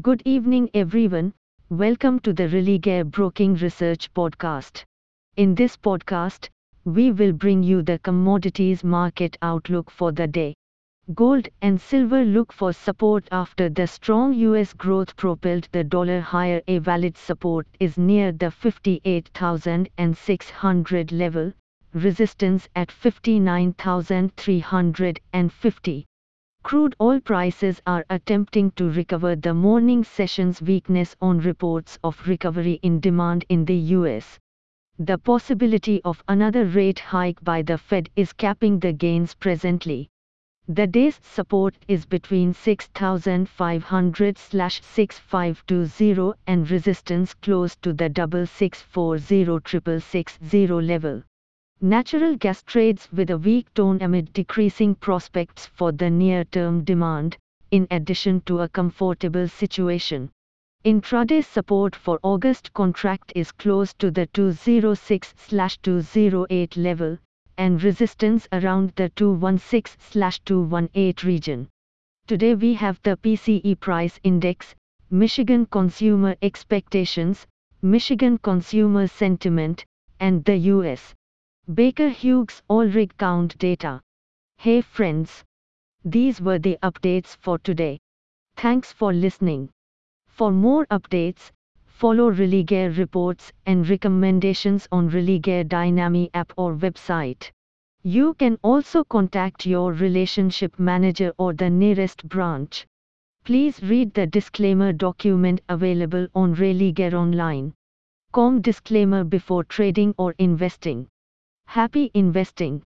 Good evening, everyone. Welcome to the Religare Broking Research Podcast. In this podcast, we will bring you the commodities market outlook for the day. Gold and silver look for support after the strong US growth propelled the dollar higher. A valid support is near the 58,600 level, resistance at 59,350. Crude oil prices are attempting to recover the morning session's weakness on reports of recovery in demand in the US. The possibility of another rate hike by the Fed is capping the gains presently. The day's support is between 6500/6520 and resistance close to the 6640 level. Natural gas trades with a weak tone amid decreasing prospects for the near-term demand, in addition to a comfortable situation. Intraday support for August contract is close to the 206/208 level, and resistance around the 216/218 region. Today we have the PCE price index, Michigan consumer expectations, Michigan consumer sentiment, and the US. Baker Hughes all rig count data. Hey friends. These were the updates for today. Thanks for listening. For more updates, follow Religare reports and recommendations on Religare Dynami app or website. You can also contact your relationship manager or the nearest branch. Please read the disclaimer document available on Religare Online. Com disclaimer before trading or investing. Happy investing.